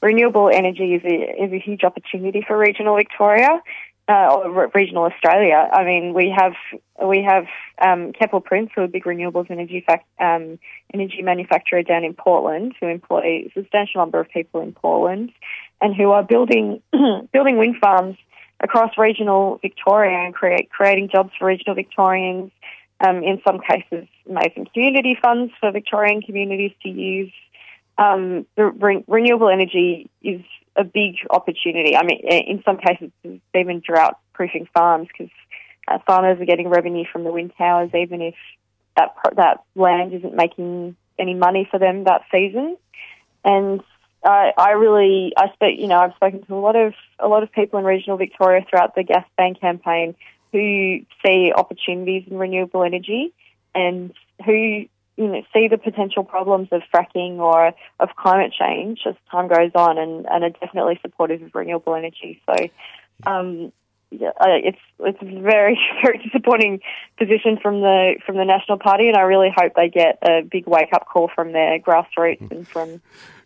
renewable energy is a, is a huge opportunity for regional Victoria uh, or regional Australia. I mean, we have we have um, Keppel Prince, who are a big renewables energy fac- um, energy manufacturer down in Portland, who employ a substantial number of people in Portland, and who are building building wind farms across regional Victoria and create creating jobs for regional Victorians. Um, in some cases, making community funds for Victorian communities to use. Um, the re- renewable energy is a big opportunity. I mean, in some cases, even drought proofing farms because uh, farmers are getting revenue from the wind towers, even if that that land isn't making any money for them that season. And I, I really, I speak, you know, I've spoken to a lot of a lot of people in regional Victoria throughout the gas ban campaign who see opportunities in renewable energy and who you know, see the potential problems of fracking or of climate change as time goes on, and, and are definitely supportive of renewable energy. So, um, yeah, it's it's a very very disappointing position from the from the National Party, and I really hope they get a big wake up call from their grassroots and from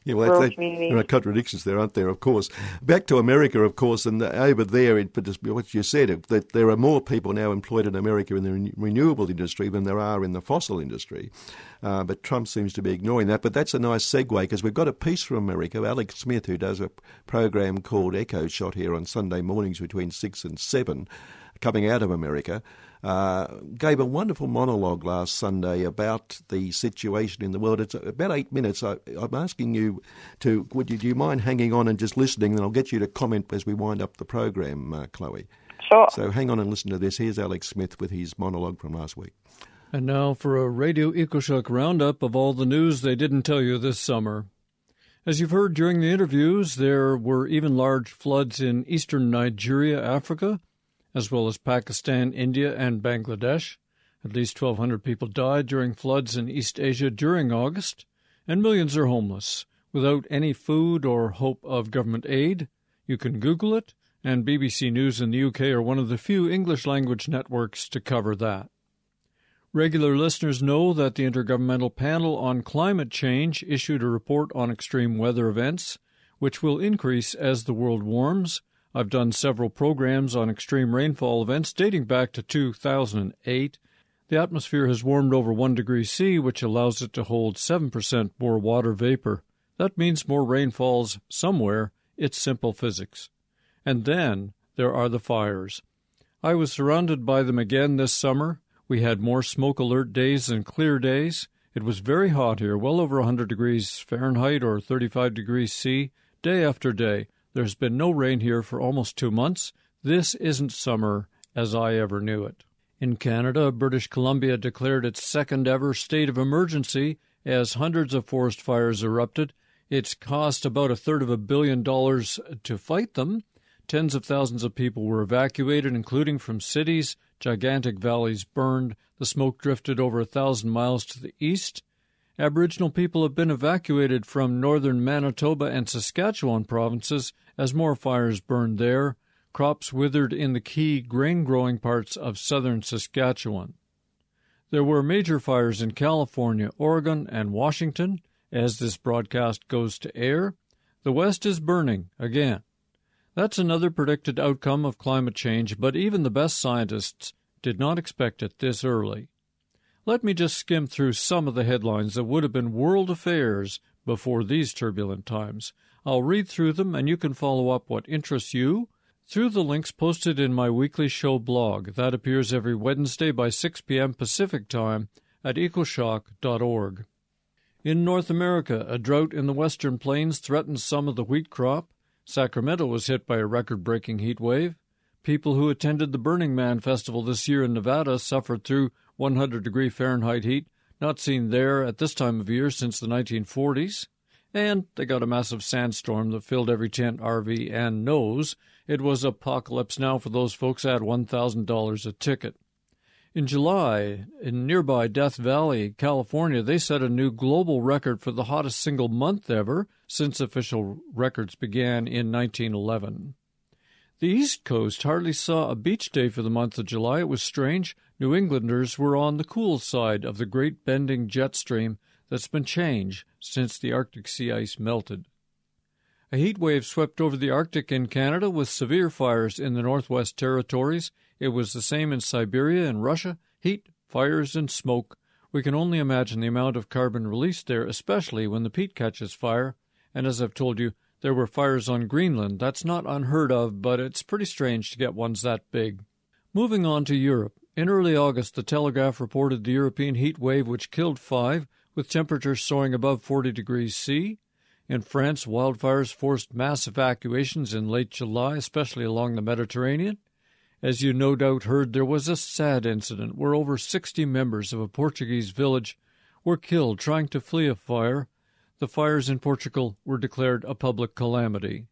Yeah, well, communities. there are contradictions there, aren't there? Of course. Back to America, of course, and over there, it, what you said, that there are more people now employed in America in the ren- renewable industry than there are in the fossil industry. Uh, but Trump seems to be ignoring that. But that's a nice segue because we've got a piece from America. Alex Smith, who does a program called EcoShock here on Sunday mornings between six and seven, coming out of America uh, gave a wonderful monologue last Sunday about the situation in the world. It's about eight minutes. I, am asking you to, would you, do you mind hanging on and just listening? And I'll get you to comment as we wind up the program, uh, Chloe. Sure. So hang on and listen to this. Here's Alex Smith with his monologue from last week. And now for a Radio EcoShock roundup of all the news they didn't tell you this summer. As you've heard during the interviews, there were even large floods in eastern Nigeria, Africa, as well as Pakistan, India, and Bangladesh. At least 1,200 people died during floods in East Asia during August, and millions are homeless, without any food or hope of government aid. You can Google it, and BBC News in the UK are one of the few English language networks to cover that. Regular listeners know that the Intergovernmental Panel on Climate Change issued a report on extreme weather events, which will increase as the world warms I've done several programs on extreme rainfall events dating back to 2008. The atmosphere has warmed over 1 degree C, which allows it to hold 7% more water vapor. That means more rain falls somewhere. It's simple physics. And then there are the fires. I was surrounded by them again this summer. We had more smoke alert days than clear days. It was very hot here, well over 100 degrees Fahrenheit or 35 degrees C, day after day. There's been no rain here for almost two months. This isn't summer as I ever knew it. In Canada, British Columbia declared its second ever state of emergency as hundreds of forest fires erupted. It's cost about a third of a billion dollars to fight them. Tens of thousands of people were evacuated, including from cities. Gigantic valleys burned. The smoke drifted over a thousand miles to the east. Aboriginal people have been evacuated from northern Manitoba and Saskatchewan provinces as more fires burned there. Crops withered in the key grain growing parts of southern Saskatchewan. There were major fires in California, Oregon, and Washington as this broadcast goes to air. The West is burning again. That's another predicted outcome of climate change, but even the best scientists did not expect it this early. Let me just skim through some of the headlines that would have been world affairs before these turbulent times. I'll read through them and you can follow up what interests you through the links posted in my weekly show blog. That appears every Wednesday by 6 p.m. Pacific Time at ecoshock.org. In North America, a drought in the western plains threatens some of the wheat crop. Sacramento was hit by a record breaking heat wave. People who attended the Burning Man Festival this year in Nevada suffered through 100 degree Fahrenheit heat, not seen there at this time of year since the 1940s. And they got a massive sandstorm that filled every tent, RV, and nose. It was apocalypse now for those folks at $1,000 a ticket. In July, in nearby Death Valley, California, they set a new global record for the hottest single month ever since official records began in 1911. The East Coast hardly saw a beach day for the month of July. It was strange. New Englanders were on the cool side of the great bending jet stream that's been changed since the Arctic sea ice melted. A heat wave swept over the Arctic in Canada with severe fires in the Northwest Territories. It was the same in Siberia and Russia. Heat, fires, and smoke. We can only imagine the amount of carbon released there, especially when the peat catches fire. And as I've told you, there were fires on Greenland. That's not unheard of, but it's pretty strange to get ones that big. Moving on to Europe. In early August, the Telegraph reported the European heat wave which killed five, with temperatures soaring above 40 degrees C. In France, wildfires forced mass evacuations in late July, especially along the Mediterranean. As you no doubt heard, there was a sad incident where over 60 members of a Portuguese village were killed trying to flee a fire. The fires in Portugal were declared a public calamity.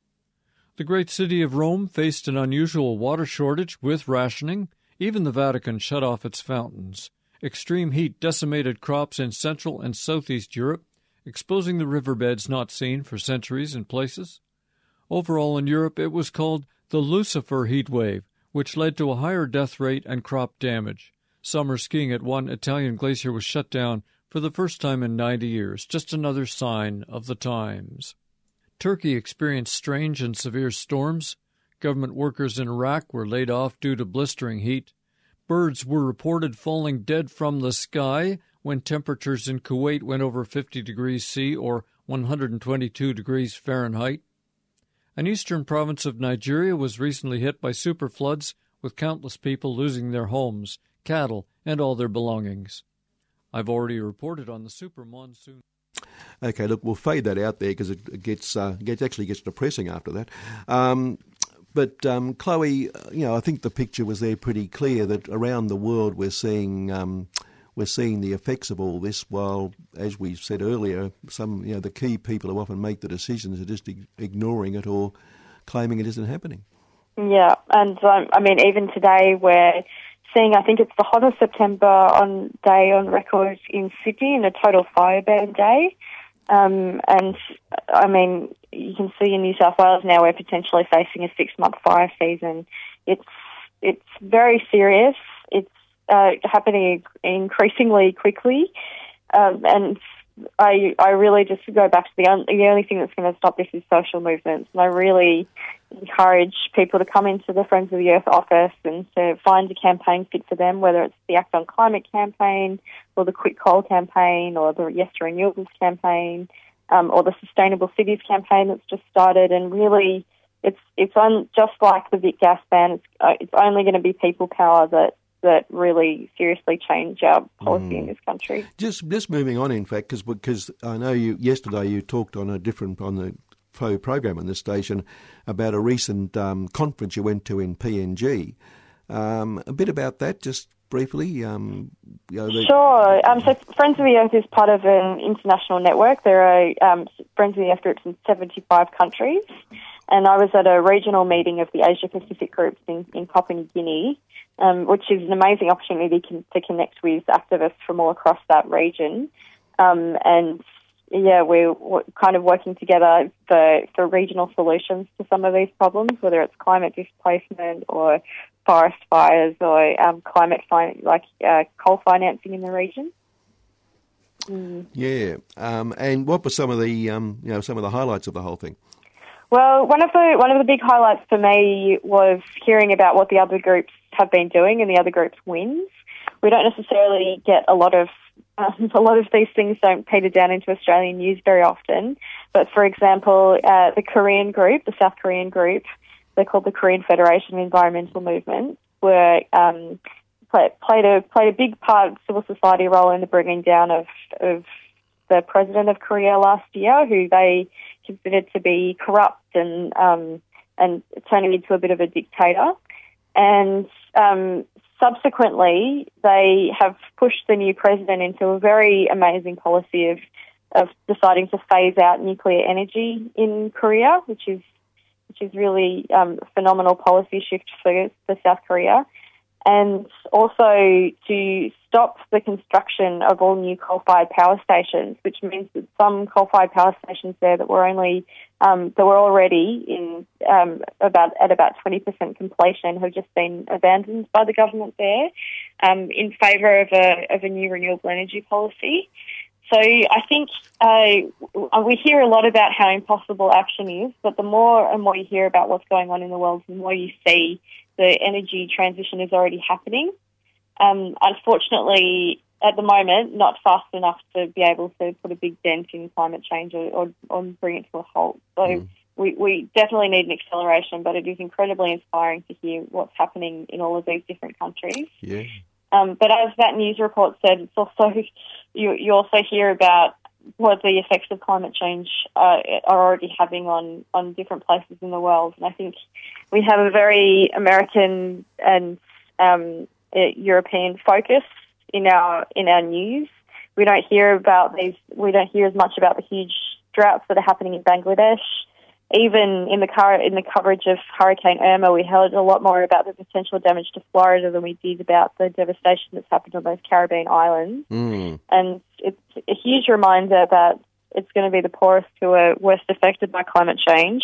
The great city of Rome faced an unusual water shortage with rationing even the Vatican shut off its fountains. Extreme heat decimated crops in Central and Southeast Europe, exposing the riverbeds not seen for centuries in places. Overall in Europe, it was called the Lucifer heat wave, which led to a higher death rate and crop damage. Summer skiing at one Italian glacier was shut down for the first time in 90 years, just another sign of the times. Turkey experienced strange and severe storms. Government workers in Iraq were laid off due to blistering heat. Birds were reported falling dead from the sky when temperatures in Kuwait went over 50 degrees C or 122 degrees Fahrenheit. An eastern province of Nigeria was recently hit by super floods, with countless people losing their homes, cattle, and all their belongings. I've already reported on the super monsoon. Okay, look, we'll fade that out there because it gets uh, gets actually gets depressing after that. Um, but um, Chloe, uh, you know, I think the picture was there pretty clear that around the world we're seeing um, we're seeing the effects of all this. While, as we said earlier, some you know the key people who often make the decisions are just ignoring it or claiming it isn't happening. Yeah, and um, I mean, even today we're seeing. I think it's the hottest September on day on record in Sydney, and a total fire ban day. Um, and I mean, you can see in New South Wales now we're potentially facing a six-month fire season. It's it's very serious. It's uh, happening increasingly quickly, um, and I I really just go back to the un- the only thing that's going to stop this is social movements, and I really encourage people to come into the Friends of the Earth office and to find a campaign fit for them, whether it's the Act on Climate campaign or the Quit Coal campaign or the Yes to Renewables campaign um, or the Sustainable Cities campaign that's just started. And really, it's it's on just like the Vic gas ban. It's, uh, it's only going to be people power that that really seriously change our policy mm. in this country. Just just moving on, in fact, because because I know you yesterday you talked on a different on the program on this station about a recent um, conference you went to in PNG. Um, a bit about that, just briefly. Um, you know, the... Sure. Um, so Friends of the Earth is part of an international network. There are um, Friends of the Earth groups in 75 countries. And I was at a regional meeting of the Asia Pacific groups in, in Papua New Guinea, um, which is an amazing opportunity to, to connect with activists from all across that region. Um, and yeah, we're kind of working together for, for regional solutions to some of these problems, whether it's climate displacement or forest fires or um, climate fi- like uh, coal financing in the region. Mm. Yeah, um, and what were some of the um, you know some of the highlights of the whole thing? Well, one of the one of the big highlights for me was hearing about what the other groups have been doing and the other groups' wins. We don't necessarily get a lot of um, a lot of these things don't peter down into Australian news very often. But for example, uh, the Korean group, the South Korean group, they're called the Korean Federation of Environmental Movement, were um, play, played a played a big part civil society role in the bringing down of of the president of Korea last year, who they considered to be corrupt and um, and turning into a bit of a dictator. And um, subsequently, they have pushed the new president into a very amazing policy of of deciding to phase out nuclear energy in Korea, which is which is really um, a phenomenal policy shift for, for South Korea, and also to stop the construction of all new coal-fired power stations, which means that some coal-fired power stations there that were only um, that were already in um, about at about 20% completion have just been abandoned by the government there um, in favour of a of a new renewable energy policy. So I think uh, we hear a lot about how impossible action is, but the more and more you hear about what's going on in the world, the more you see the energy transition is already happening. Um, unfortunately, at the moment, not fast enough to be able to put a big dent in climate change or, or, or bring it to a halt. So mm. we, we definitely need an acceleration, but it is incredibly inspiring to hear what's happening in all of these different countries. Yeah. Um, but as that news report said, it's also you, you also hear about what the effects of climate change uh, are already having on, on different places in the world. And I think we have a very American and um, European focus in our in our news. We don't hear about these. We don't hear as much about the huge droughts that are happening in Bangladesh even in the car in the coverage of Hurricane Irma, we heard a lot more about the potential damage to Florida than we did about the devastation that's happened on those Caribbean islands. Mm. And it's a huge reminder that it's going to be the poorest who are worst affected by climate change,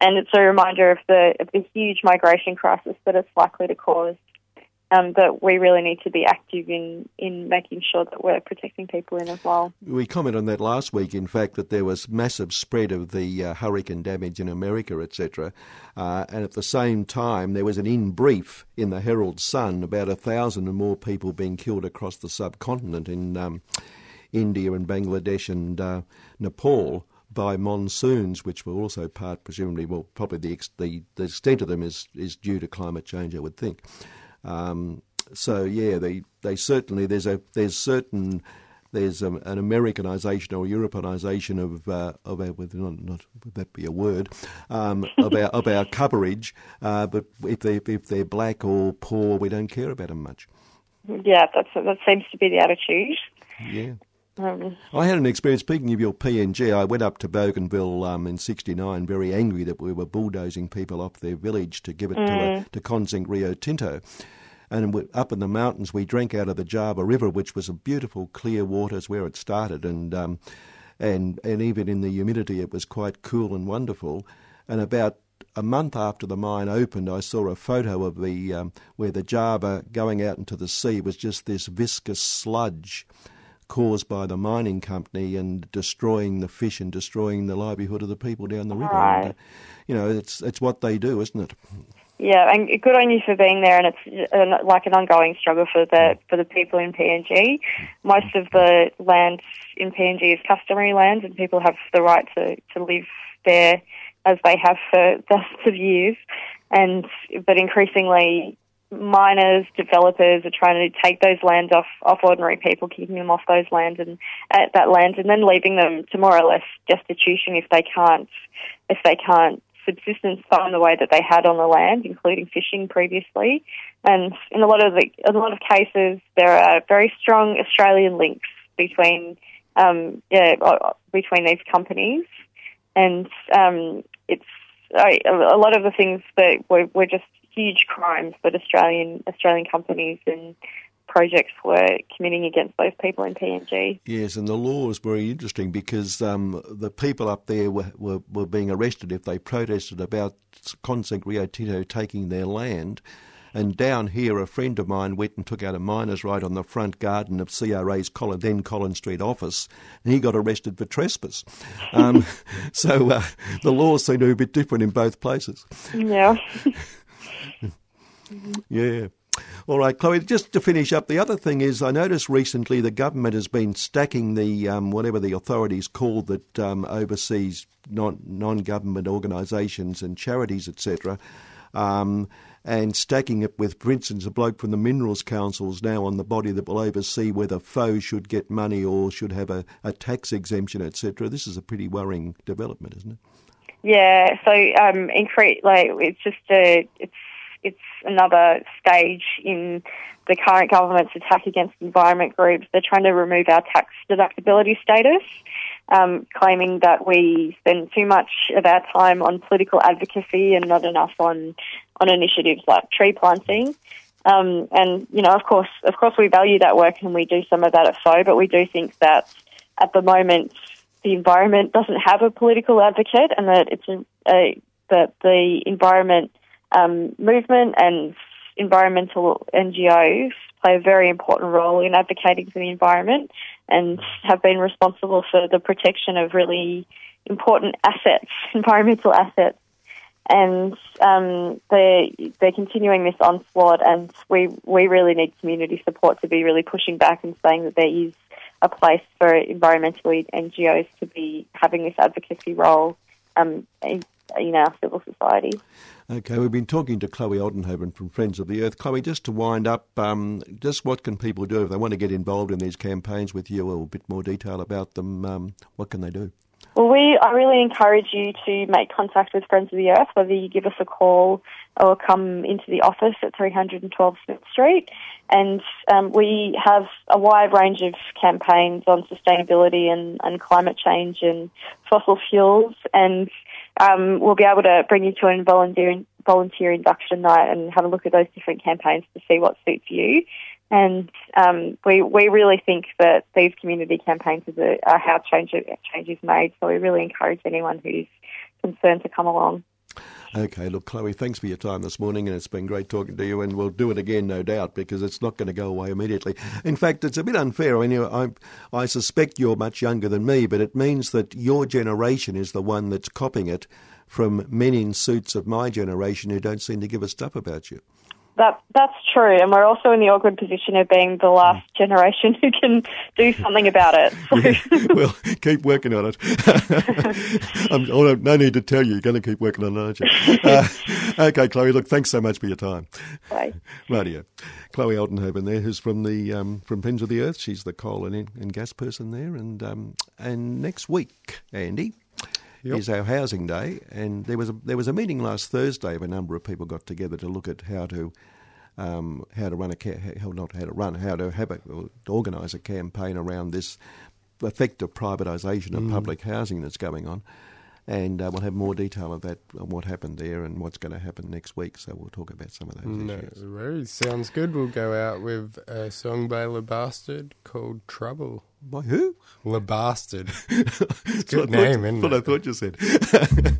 and it's a reminder of the of the huge migration crisis that it's likely to cause. Um, we really need to be active in, in making sure that we're protecting people in as well. We commented on that last week, in fact, that there was massive spread of the uh, hurricane damage in America, etc. Uh, and at the same time, there was an in brief in the Herald Sun about a thousand and more people being killed across the subcontinent in um, India and Bangladesh and uh, Nepal by monsoons, which were also part, presumably, well, probably the, the, the extent of them is, is due to climate change, I would think. Um, so yeah, they they certainly there's a there's certain there's a, an Americanization or Europeanization of uh, of our, not, not would that be a word um, of our of our coverage. Uh, but if they if they're black or poor, we don't care about them much. Yeah, that's that seems to be the attitude. Yeah. Um, I had an experience, speaking of your PNG, I went up to Bougainville um, in 69 very angry that we were bulldozing people off their village to give it mm. to, a, to Conzinc Rio Tinto. And up in the mountains, we drank out of the Jaba River, which was a beautiful, clear waters where it started. And, um, and, and even in the humidity, it was quite cool and wonderful. And about a month after the mine opened, I saw a photo of the um, where the Jaba going out into the sea was just this viscous sludge caused by the mining company and destroying the fish and destroying the livelihood of the people down the river. Right. And, uh, you know, it's it's what they do, isn't it? Yeah, and good on you for being there, and it's uh, like an ongoing struggle for the for the people in PNG. Most of the land in PNG is customary land, and people have the right to, to live there as they have for dozens of years. And but increasingly, miners, developers are trying to take those lands off off ordinary people, keeping them off those lands and at that land, and then leaving them to more or less destitution if they can't if they can't subsistence find the way that they had on the land, including fishing previously. And in a lot of the, in a lot of cases, there are very strong Australian links between um, yeah, between these companies, and um, it's a lot of the things that we're just huge crimes that Australian Australian companies and projects were committing against those people in PNG. Yes, and the law is very interesting because um, the people up there were, were, were, being arrested if they protested about Conzinc Rio Tinto taking their land. And down here, a friend of mine went and took out a miner's right on the front garden of CRA's Collin, then Collins Street office, and he got arrested for trespass. Um, so uh, the laws seem to be a bit different in both places. Yeah. yeah. All right, Chloe, just to finish up, the other thing is I noticed recently the government has been stacking the, um, whatever the authorities call that um, oversees non, non-government organisations and charities, etc., um, and stacking it with, for instance, a bloke from the Minerals Council is now on the body that will oversee whether FOE should get money or should have a, a tax exemption, etc. This is a pretty worrying development, isn't it? Yeah, so um, incre- like it's just a it's it's another stage in the current government's attack against environment groups. They're trying to remove our tax deductibility status, um, claiming that we spend too much of our time on political advocacy and not enough on on initiatives like tree planting. Um, and you know, of course, of course, we value that work and we do some of that at FOE, but we do think that at the moment the environment doesn't have a political advocate, and that it's a, a that the environment um, movement and environmental NGOs play a very important role in advocating for the environment and have been responsible for the protection of really important assets, environmental assets. And um, they're, they're continuing this onslaught, and we, we really need community support to be really pushing back and saying that there is a place for environmental NGOs to be having this advocacy role um, in, in our civil society. Okay, we've been talking to Chloe Aldenhoven from Friends of the Earth. Chloe, just to wind up, um, just what can people do if they want to get involved in these campaigns with you, or a bit more detail about them? Um, what can they do? Well, we I really encourage you to make contact with Friends of the Earth, whether you give us a call or come into the office at 312 Smith Street. And um, we have a wide range of campaigns on sustainability and, and climate change and fossil fuels. And um, we'll be able to bring you to a volunteer, volunteer induction night and have a look at those different campaigns to see what suits you. And um, we we really think that these community campaigns are, are how change change is made. So we really encourage anyone who's concerned to come along. Okay, look, Chloe, thanks for your time this morning, and it's been great talking to you, and we'll do it again, no doubt, because it's not going to go away immediately. In fact, it's a bit unfair. I mean, I, I suspect you're much younger than me, but it means that your generation is the one that's copying it from men in suits of my generation who don't seem to give a stuff about you. That that's true, and we're also in the awkward position of being the last generation who can do something about it. So. Yeah, well, keep working on it. I'm, oh, no need to tell you, you're going to keep working on it, aren't you? Uh, okay, Chloe. Look, thanks so much for your time. Bye. Radio. Chloe Aldenhoven there, who's from the um, from Friends of the Earth. She's the coal and, and gas person there, and um, and next week, Andy. Yep. Is our housing day, and there was a there was a meeting last Thursday of a number of people got together to look at how to um, how to run a how not how to run how to have a, or to organise a campaign around this effective privatisation of public housing that's going on, and uh, we'll have more detail of that on what happened there and what's going to happen next week. So we'll talk about some of those No issues. worries. Sounds good. We'll go out with a song by Le Bastard called Trouble. By who? Le Bastard. Good I thought- name, isn't What I thought you said.